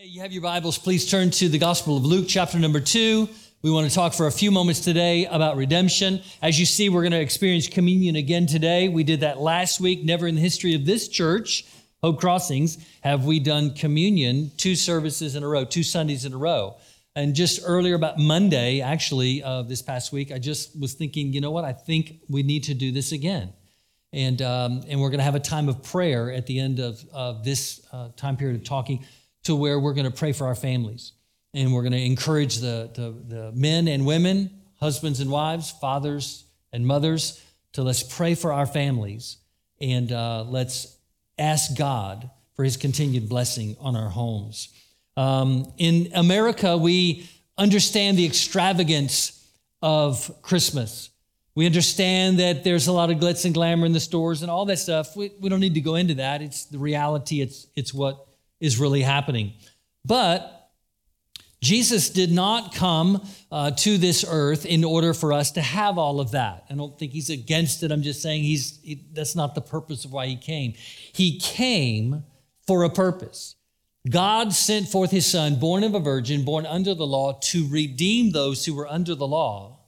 Hey, you have your Bibles. Please turn to the Gospel of Luke, chapter number two. We want to talk for a few moments today about redemption. As you see, we're going to experience communion again today. We did that last week. Never in the history of this church, Hope Crossings, have we done communion two services in a row, two Sundays in a row. And just earlier, about Monday, actually, uh, this past week, I just was thinking, you know what? I think we need to do this again. And, um, and we're going to have a time of prayer at the end of, of this uh, time period of talking to where we're going to pray for our families. And we're going to encourage the, the, the men and women, husbands and wives, fathers and mothers, to let's pray for our families and uh, let's ask God for his continued blessing on our homes. Um, in America, we understand the extravagance of Christmas. We understand that there's a lot of glitz and glamour in the stores and all that stuff. We, we don't need to go into that. It's the reality, it's, it's what is really happening. But Jesus did not come uh, to this earth in order for us to have all of that. I don't think he's against it. I'm just saying he's he, that's not the purpose of why he came. He came for a purpose. God sent forth his son, born of a virgin, born under the law, to redeem those who were under the law.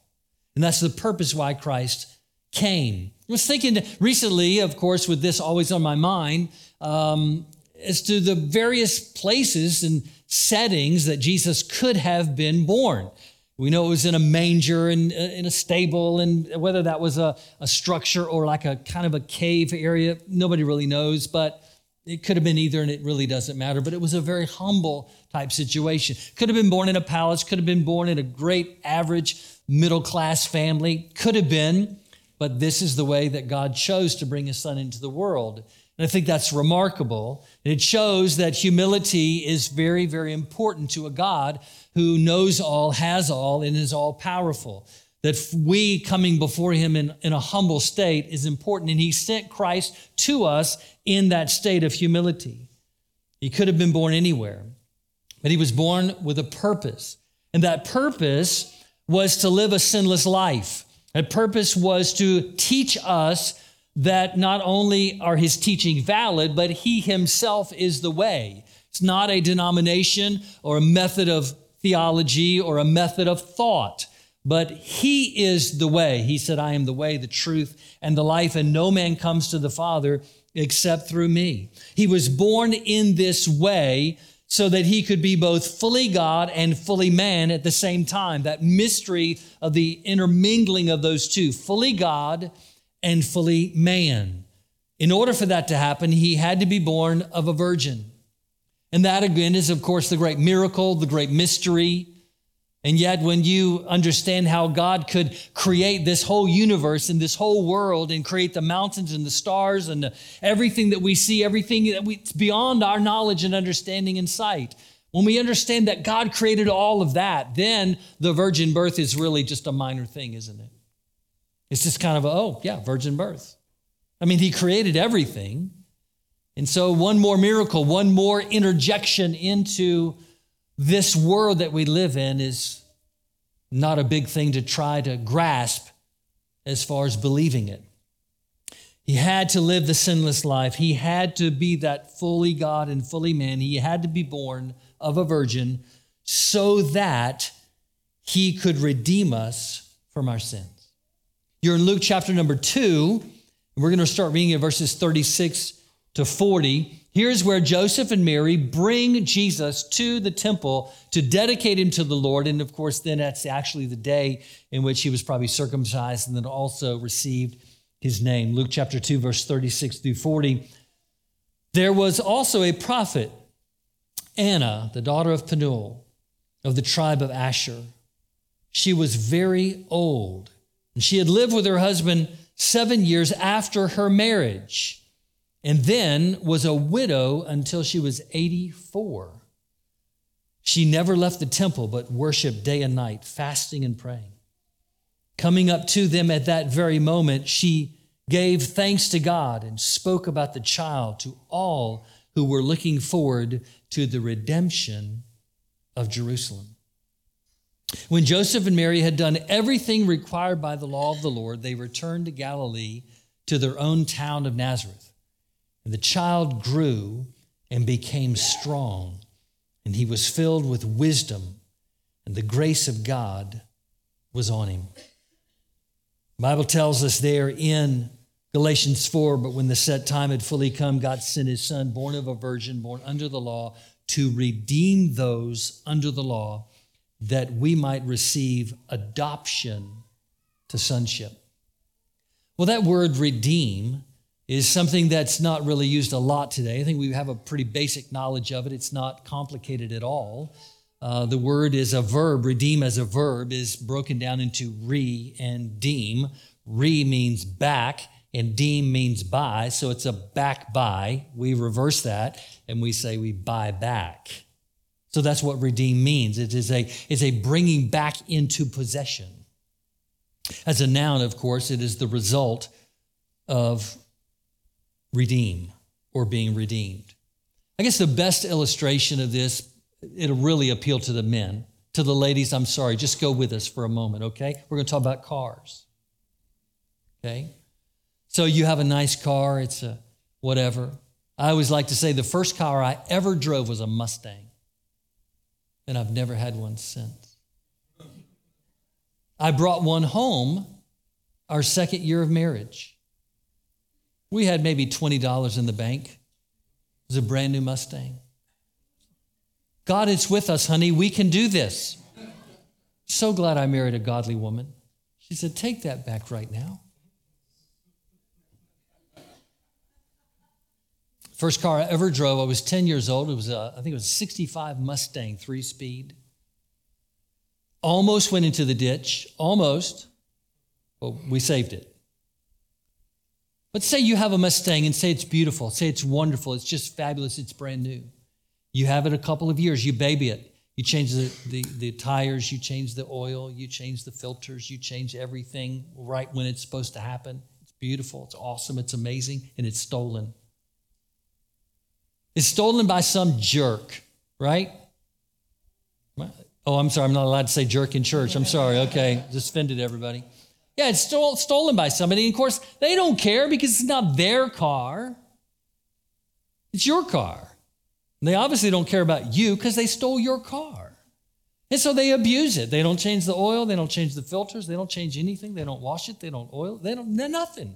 And that's the purpose why Christ came. I was thinking recently, of course, with this always on my mind, um, as to the various places and settings that Jesus could have been born. We know it was in a manger and uh, in a stable, and whether that was a, a structure or like a kind of a cave area, nobody really knows, but it could have been either, and it really doesn't matter. But it was a very humble type situation. Could have been born in a palace, could have been born in a great average middle class family, could have been, but this is the way that God chose to bring his son into the world. And I think that's remarkable. It shows that humility is very, very important to a God who knows all, has all, and is all powerful. That we coming before him in, in a humble state is important. And he sent Christ to us in that state of humility. He could have been born anywhere, but he was born with a purpose. And that purpose was to live a sinless life. That purpose was to teach us that not only are his teaching valid, but he himself is the way. It's not a denomination or a method of theology or a method of thought, but he is the way. He said, I am the way, the truth, and the life, and no man comes to the Father except through me. He was born in this way so that he could be both fully God and fully man at the same time. That mystery of the intermingling of those two, fully God and fully man. In order for that to happen, he had to be born of a virgin. And that again is, of course, the great miracle, the great mystery. And yet, when you understand how God could create this whole universe and this whole world and create the mountains and the stars and the, everything that we see, everything that we, it's beyond our knowledge and understanding and sight. When we understand that God created all of that, then the virgin birth is really just a minor thing, isn't it? It's just kind of, a, oh, yeah, virgin birth. I mean, he created everything. And so, one more miracle, one more interjection into this world that we live in is not a big thing to try to grasp as far as believing it. He had to live the sinless life. He had to be that fully God and fully man. He had to be born of a virgin so that he could redeem us from our sins. You're in Luke chapter number two, and we're going to start reading at verses 36 to 40. Here's where Joseph and Mary bring Jesus to the temple to dedicate him to the Lord. And of course, then that's actually the day in which he was probably circumcised and then also received his name. Luke chapter 2, verse 36 through 40. There was also a prophet, Anna, the daughter of Penuel, of the tribe of Asher. She was very old and she had lived with her husband seven years after her marriage, and then was a widow until she was 84. She never left the temple, but worshiped day and night, fasting and praying. Coming up to them at that very moment, she gave thanks to God and spoke about the child to all who were looking forward to the redemption of Jerusalem. When Joseph and Mary had done everything required by the law of the Lord, they returned to Galilee to their own town of Nazareth. And the child grew and became strong, and he was filled with wisdom, and the grace of God was on him. The Bible tells us there in Galatians 4 But when the set time had fully come, God sent his son, born of a virgin, born under the law, to redeem those under the law, that we might receive adoption to sonship. Well, that word redeem is something that's not really used a lot today. I think we have a pretty basic knowledge of it, it's not complicated at all. Uh, the word is a verb, redeem as a verb is broken down into re and deem. Re means back, and deem means buy, so it's a back buy. We reverse that and we say we buy back. So that's what redeem means. It is a, is a bringing back into possession. As a noun, of course, it is the result of redeem or being redeemed. I guess the best illustration of this, it'll really appeal to the men. To the ladies, I'm sorry, just go with us for a moment, okay? We're going to talk about cars. Okay? So you have a nice car, it's a whatever. I always like to say the first car I ever drove was a Mustang, and I've never had one since. I brought one home our second year of marriage. We had maybe $20 in the bank. It was a brand new Mustang. God is with us, honey. We can do this. So glad I married a godly woman. She said, Take that back right now. First car I ever drove, I was 10 years old. It was, a, I think it was a 65 Mustang, three speed. Almost went into the ditch, almost. Well, we saved it. Let's say you have a Mustang and say it's beautiful, say it's wonderful, it's just fabulous, it's brand new. You have it a couple of years, you baby it. You change the, the, the, tires, you change the oil, you change the filters, you change everything right when it's supposed to happen. It's beautiful, it's awesome, it's amazing, and it's stolen is stolen by some jerk, right? Oh, I'm sorry, I'm not allowed to say jerk in church. I'm sorry. Okay, just offended everybody. Yeah, it's stole, stolen by somebody. And of course, they don't care because it's not their car, it's your car. And they obviously don't care about you because they stole your car. And so they abuse it. They don't change the oil, they don't change the filters, they don't change anything, they don't wash it, they don't oil, they don't, nothing.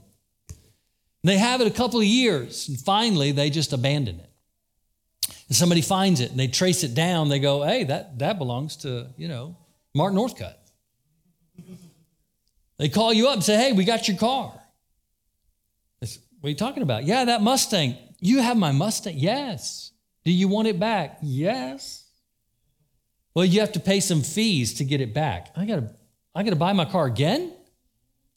They have it a couple of years, and finally they just abandon it and somebody finds it and they trace it down, they go, hey, that, that belongs to, you know, Mark Northcutt. They call you up and say, hey, we got your car. Said, what are you talking about? Yeah, that Mustang. You have my Mustang? Yes. Do you want it back? Yes. Well, you have to pay some fees to get it back. I gotta, I gotta buy my car again?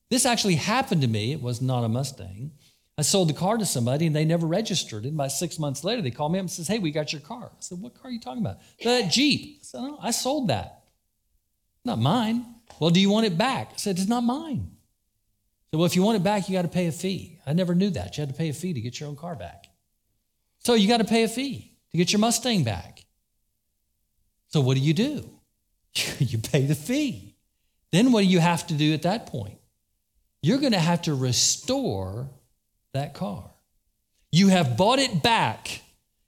This actually happened to me. It was not a Mustang. I sold the car to somebody and they never registered. And by six months later, they call me up and says, Hey, we got your car. I said, What car are you talking about? That Jeep. I said, No, I sold that. Not mine. Well, do you want it back? I said, It's not mine. So, well, if you want it back, you got to pay a fee. I never knew that. You had to pay a fee to get your own car back. So you got to pay a fee to get your Mustang back. So what do you do? you pay the fee. Then what do you have to do at that point? You're going to have to restore that car. You have bought it back.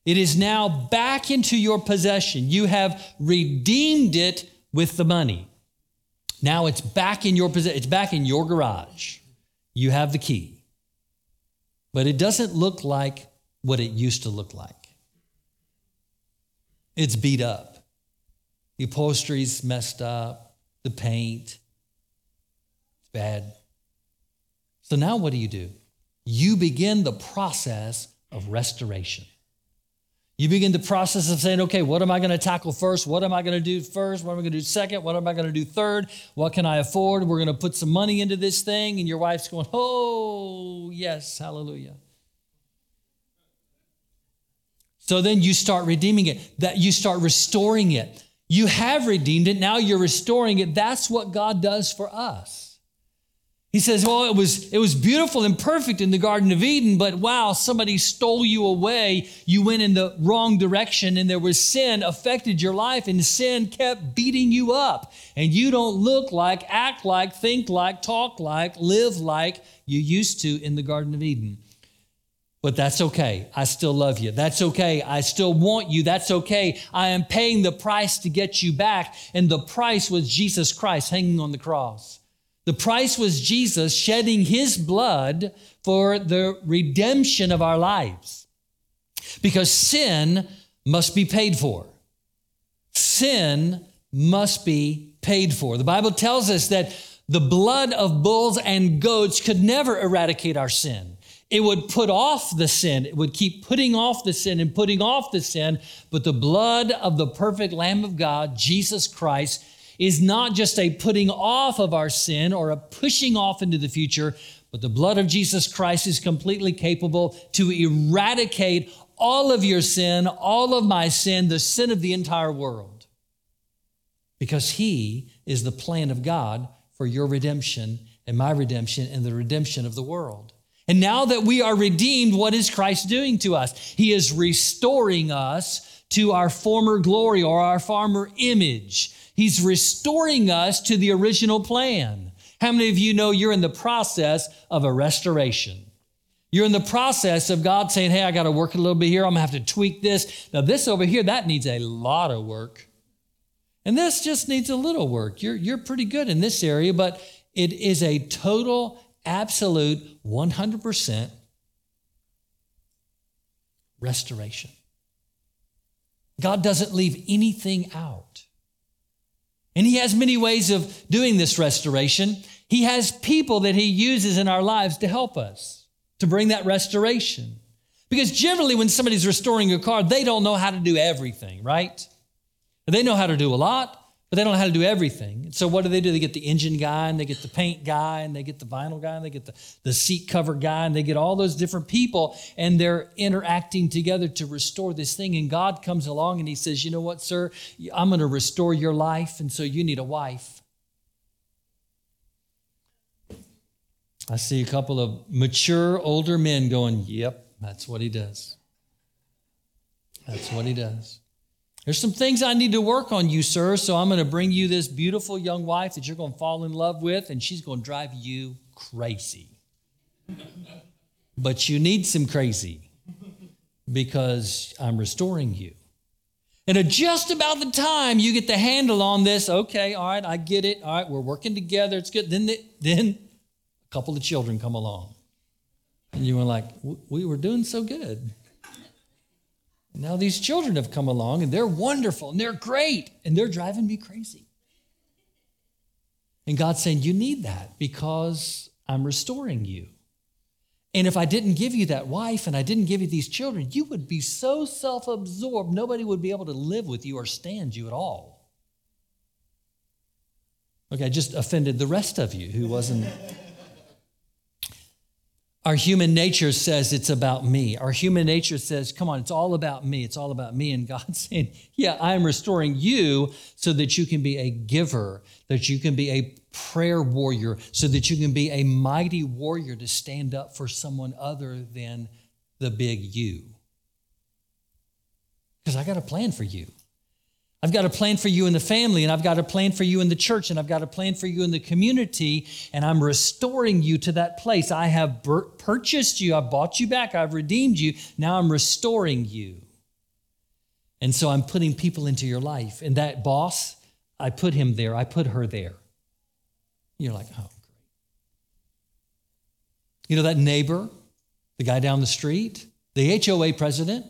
It is now back into your possession. You have redeemed it with the money. Now it's back in your possession. It's back in your garage. You have the key. But it doesn't look like what it used to look like. It's beat up. The upholstery's messed up. The paint. It's bad. So now what do you do? You begin the process of restoration. You begin the process of saying, okay, what am I going to tackle first? What am I going to do first? What am I going to do second? What am I going to do third? What can I afford? We're going to put some money into this thing. And your wife's going, oh, yes, hallelujah. So then you start redeeming it, that you start restoring it. You have redeemed it, now you're restoring it. That's what God does for us. He says, Well, it was, it was beautiful and perfect in the Garden of Eden, but wow, somebody stole you away. You went in the wrong direction, and there was sin affected your life, and sin kept beating you up. And you don't look like, act like, think like, talk like, live like you used to in the Garden of Eden. But that's okay. I still love you. That's okay. I still want you. That's okay. I am paying the price to get you back. And the price was Jesus Christ hanging on the cross. The price was Jesus shedding his blood for the redemption of our lives. Because sin must be paid for. Sin must be paid for. The Bible tells us that the blood of bulls and goats could never eradicate our sin. It would put off the sin. It would keep putting off the sin and putting off the sin. But the blood of the perfect Lamb of God, Jesus Christ, is not just a putting off of our sin or a pushing off into the future, but the blood of Jesus Christ is completely capable to eradicate all of your sin, all of my sin, the sin of the entire world. Because He is the plan of God for your redemption and my redemption and the redemption of the world. And now that we are redeemed, what is Christ doing to us? He is restoring us to our former glory or our former image. He's restoring us to the original plan. How many of you know you're in the process of a restoration? You're in the process of God saying, Hey, I got to work a little bit here. I'm going to have to tweak this. Now, this over here, that needs a lot of work. And this just needs a little work. You're, you're pretty good in this area, but it is a total absolute 100% restoration. God doesn't leave anything out. And He has many ways of doing this restoration. He has people that He uses in our lives to help us, to bring that restoration. Because generally, when somebody's restoring your car, they don't know how to do everything, right? They know how to do a lot, but they don't know how to do everything. So what do they do? They get the engine guy and they get the paint guy and they get the vinyl guy and they get the, the seat cover guy and they get all those different people and they're interacting together to restore this thing. And God comes along and he says, You know what, sir? I'm going to restore your life. And so you need a wife. I see a couple of mature older men going, Yep, that's what he does. That's what he does. There's some things I need to work on you, sir. So I'm going to bring you this beautiful young wife that you're going to fall in love with, and she's going to drive you crazy. but you need some crazy because I'm restoring you. And at just about the time you get the handle on this, okay, all right, I get it. All right, we're working together. It's good. Then, the, then a couple of children come along. And you were like, we were doing so good. Now these children have come along and they're wonderful and they're great and they're driving me crazy. And God's saying, You need that because I'm restoring you. And if I didn't give you that wife and I didn't give you these children, you would be so self absorbed, nobody would be able to live with you or stand you at all. Okay, I just offended the rest of you who wasn't. Our human nature says it's about me. Our human nature says, come on, it's all about me. It's all about me. And God's saying, yeah, I am restoring you so that you can be a giver, that you can be a prayer warrior, so that you can be a mighty warrior to stand up for someone other than the big you. Because I got a plan for you. I've got a plan for you in the family, and I've got a plan for you in the church, and I've got a plan for you in the community, and I'm restoring you to that place. I have purchased you, I've bought you back, I've redeemed you. Now I'm restoring you. And so I'm putting people into your life. And that boss, I put him there, I put her there. You're like, oh, great. You know that neighbor, the guy down the street, the HOA president,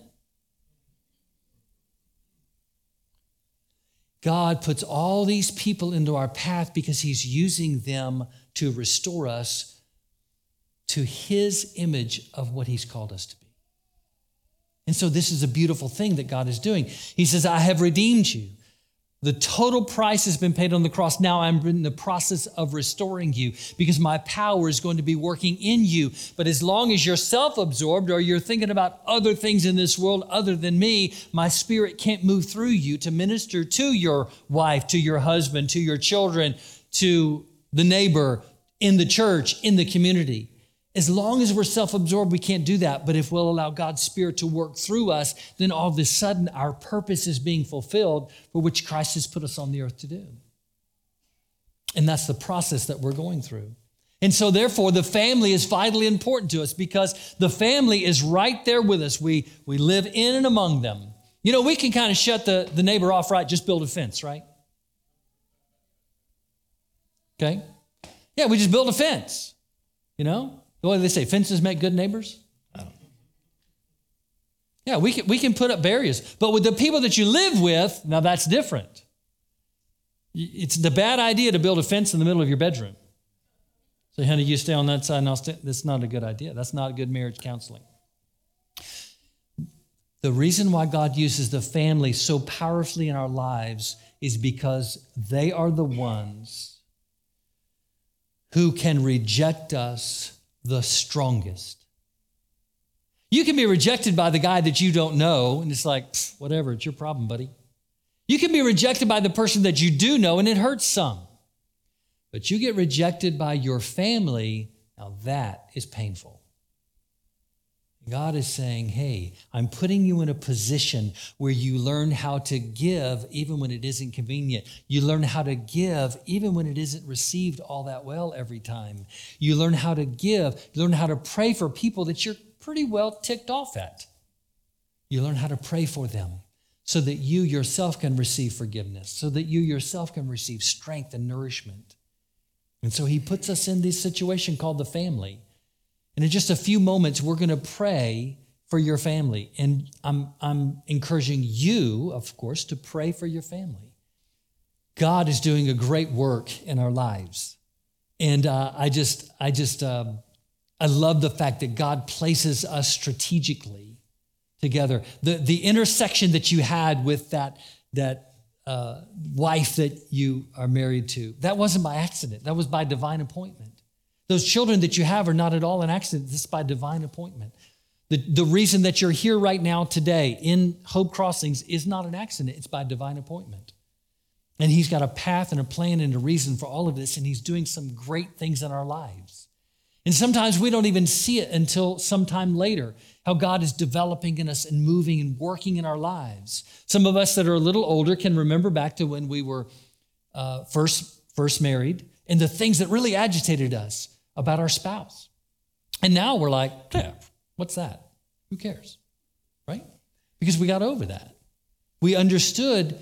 God puts all these people into our path because He's using them to restore us to His image of what He's called us to be. And so, this is a beautiful thing that God is doing. He says, I have redeemed you. The total price has been paid on the cross. Now I'm in the process of restoring you because my power is going to be working in you. But as long as you're self absorbed or you're thinking about other things in this world other than me, my spirit can't move through you to minister to your wife, to your husband, to your children, to the neighbor, in the church, in the community. As long as we're self absorbed, we can't do that. But if we'll allow God's Spirit to work through us, then all of a sudden our purpose is being fulfilled for which Christ has put us on the earth to do. And that's the process that we're going through. And so, therefore, the family is vitally important to us because the family is right there with us. We, we live in and among them. You know, we can kind of shut the, the neighbor off, right? Just build a fence, right? Okay? Yeah, we just build a fence. You know? What do they say? Fences make good neighbors? Yeah, we can, we can put up barriers. But with the people that you live with, now that's different. It's the bad idea to build a fence in the middle of your bedroom. So, honey, you stay on that side and I'll stay. That's not a good idea. That's not good marriage counseling. The reason why God uses the family so powerfully in our lives is because they are the ones who can reject us the strongest. You can be rejected by the guy that you don't know, and it's like, whatever, it's your problem, buddy. You can be rejected by the person that you do know, and it hurts some. But you get rejected by your family, now that is painful. God is saying, hey, I'm putting you in a position where you learn how to give even when it isn't convenient. You learn how to give even when it isn't received all that well every time. You learn how to give, you learn how to pray for people that you're pretty well ticked off at. You learn how to pray for them so that you yourself can receive forgiveness, so that you yourself can receive strength and nourishment. And so he puts us in this situation called the family. And in just a few moments, we're going to pray for your family. And I'm, I'm encouraging you, of course, to pray for your family. God is doing a great work in our lives. And uh, I just, I just, uh, I love the fact that God places us strategically together. The, the intersection that you had with that, that uh, wife that you are married to, that wasn't by accident. That was by divine appointment. Those children that you have are not at all an accident. This is by divine appointment. The, the reason that you're here right now today in Hope Crossings is not an accident, it's by divine appointment. And He's got a path and a plan and a reason for all of this, and He's doing some great things in our lives. And sometimes we don't even see it until sometime later, how God is developing in us and moving and working in our lives. Some of us that are a little older can remember back to when we were uh, first, first married and the things that really agitated us about our spouse. And now we're like, yeah, what's that? Who cares? Right? Because we got over that. We understood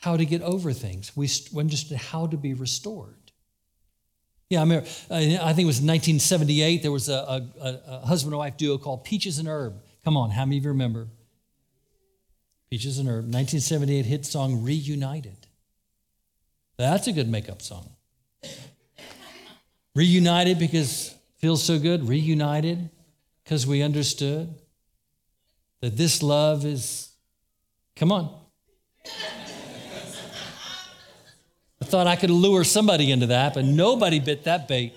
how to get over things, we understood how to be restored. Yeah, I remember, I think it was 1978, there was a, a, a husband and wife duo called Peaches and Herb. Come on, how many of you remember? Peaches and Herb, 1978 hit song Reunited. That's a good makeup song. Reunited because feels so good. Reunited because we understood that this love is, come on. I thought I could lure somebody into that, but nobody bit that bait.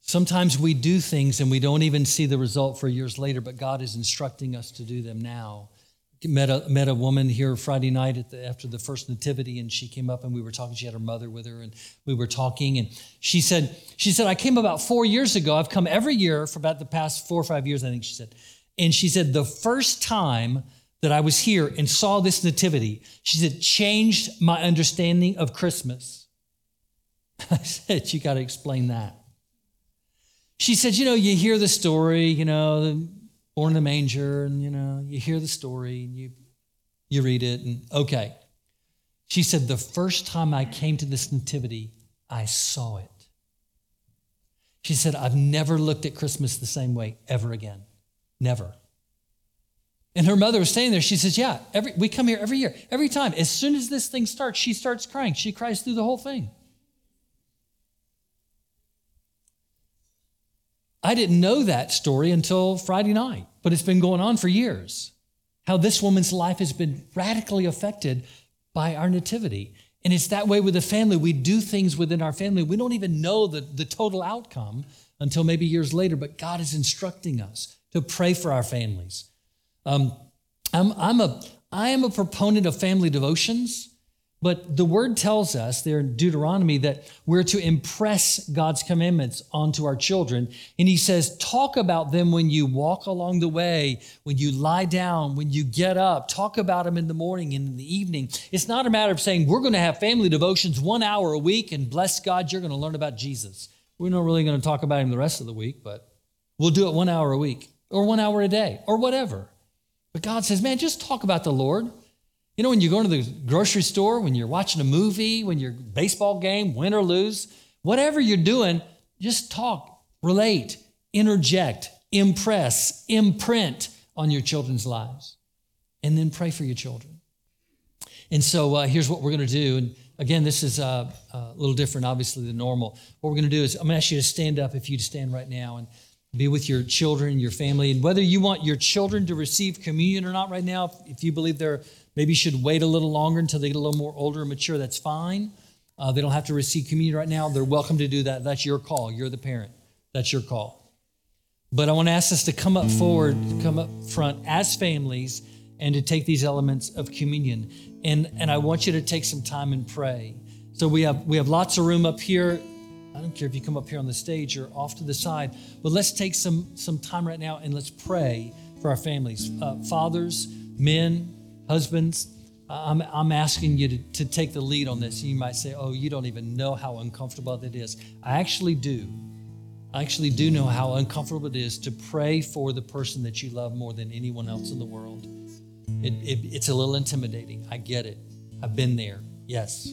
Sometimes we do things and we don't even see the result for years later, but God is instructing us to do them now met a, met a woman here Friday night the, after the first nativity, and she came up and we were talking. She had her mother with her, and we were talking. And she said, she said, I came about four years ago. I've come every year for about the past four or five years, I think she said. And she said, the first time that I was here and saw this nativity, she said, changed my understanding of Christmas. I said, you got to explain that. She said, you know, you hear the story, you know, born in a manger, and you know, you hear the story and you you read it, and okay. She said, the first time I came to this nativity, I saw it. She said, I've never looked at Christmas the same way ever again. Never. And her mother was staying there. She says, Yeah, every, we come here every year. Every time. As soon as this thing starts, she starts crying. She cries through the whole thing. I didn't know that story until Friday night, but it's been going on for years. How this woman's life has been radically affected by our nativity. And it's that way with the family. We do things within our family. We don't even know the, the total outcome until maybe years later, but God is instructing us to pray for our families. Um, I'm, I'm a, I am a proponent of family devotions But the word tells us there in Deuteronomy that we're to impress God's commandments onto our children. And he says, talk about them when you walk along the way, when you lie down, when you get up. Talk about them in the morning and in the evening. It's not a matter of saying, we're going to have family devotions one hour a week and bless God, you're going to learn about Jesus. We're not really going to talk about him the rest of the week, but we'll do it one hour a week or one hour a day or whatever. But God says, man, just talk about the Lord. You know, when you go to the grocery store, when you're watching a movie, when you're baseball game, win or lose, whatever you're doing, just talk, relate, interject, impress, imprint on your children's lives, and then pray for your children. And so uh, here's what we're going to do. And again, this is uh, a little different, obviously, than normal. What we're going to do is I'm going to ask you to stand up if you'd stand right now and be with your children, your family, and whether you want your children to receive communion or not right now, if you believe they're maybe should wait a little longer until they get a little more older and mature, that's fine. Uh, they don't have to receive communion right now. They're welcome to do that. That's your call. You're the parent. That's your call. But I want to ask us to come up forward, come up front as families, and to take these elements of communion. And, and I want you to take some time and pray. So we have we have lots of room up here. I don't care if you come up here on the stage or off to the side, but let's take some some time right now and let's pray for our families, uh, fathers, men, husbands. I'm, I'm asking you to, to take the lead on this. You might say, "Oh, you don't even know how uncomfortable that is." I actually do. I actually do know how uncomfortable it is to pray for the person that you love more than anyone else in the world. It, it, it's a little intimidating. I get it. I've been there. Yes.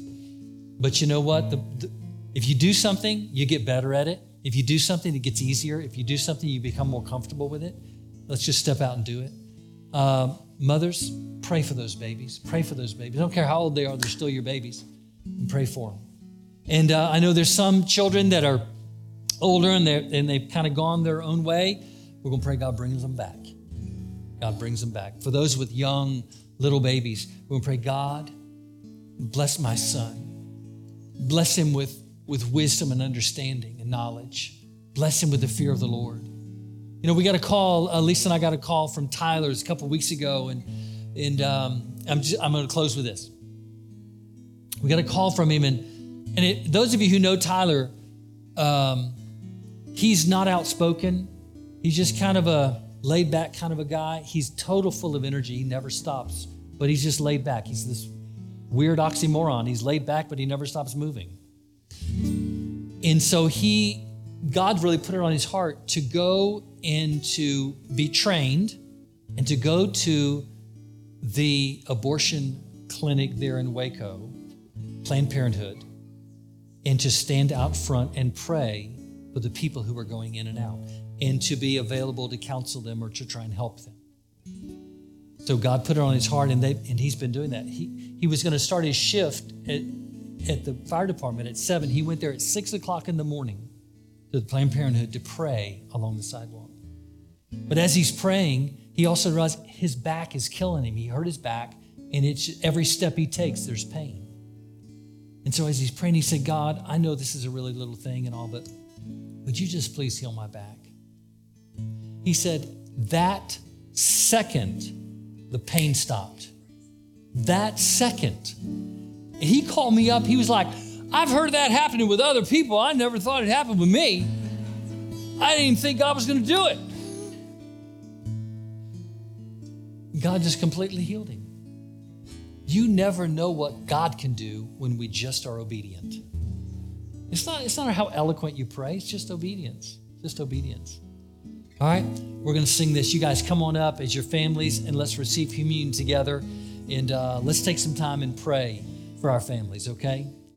But you know what? The, the, if you do something, you get better at it. If you do something, it gets easier. If you do something, you become more comfortable with it. Let's just step out and do it. Uh, mothers, pray for those babies. Pray for those babies. I don't care how old they are, they're still your babies. And pray for them. And uh, I know there's some children that are older and, and they've kind of gone their own way. We're going to pray God brings them back. God brings them back. For those with young little babies, we're going to pray, God, bless my son. Bless him with, with wisdom and understanding and knowledge. Bless him with the fear of the Lord. You know, we got a call, uh, Lisa and I got a call from Tyler's a couple weeks ago, and, and um, I'm, just, I'm going to close with this. We got a call from him, and, and it, those of you who know Tyler, um, he's not outspoken. He's just kind of a laid back kind of a guy. He's total full of energy. He never stops, but he's just laid back. He's this weird oxymoron. He's laid back, but he never stops moving. And so he, God really put it on his heart to go and to be trained and to go to the abortion clinic there in Waco, Planned Parenthood, and to stand out front and pray for the people who are going in and out and to be available to counsel them or to try and help them. So God put it on his heart, and, they, and he's been doing that. He, he was going to start his shift at, at the fire department at 7. He went there at 6 o'clock in the morning to the Planned Parenthood to pray along the sidewalk. But as he's praying, he also realized his back is killing him. He hurt his back, and it's every step he takes, there's pain. And so as he's praying, he said, God, I know this is a really little thing and all, but would you just please heal my back? He said, that second, the pain stopped. That second. He called me up. He was like, I've heard that happening with other people. I never thought it happened with me. I didn't even think God was going to do it. God just completely healed him. You never know what God can do when we just are obedient. It's not, it's not how eloquent you pray, it's just obedience. Just obedience. All right, we're going to sing this. You guys come on up as your families and let's receive communion together. And uh, let's take some time and pray for our families, okay?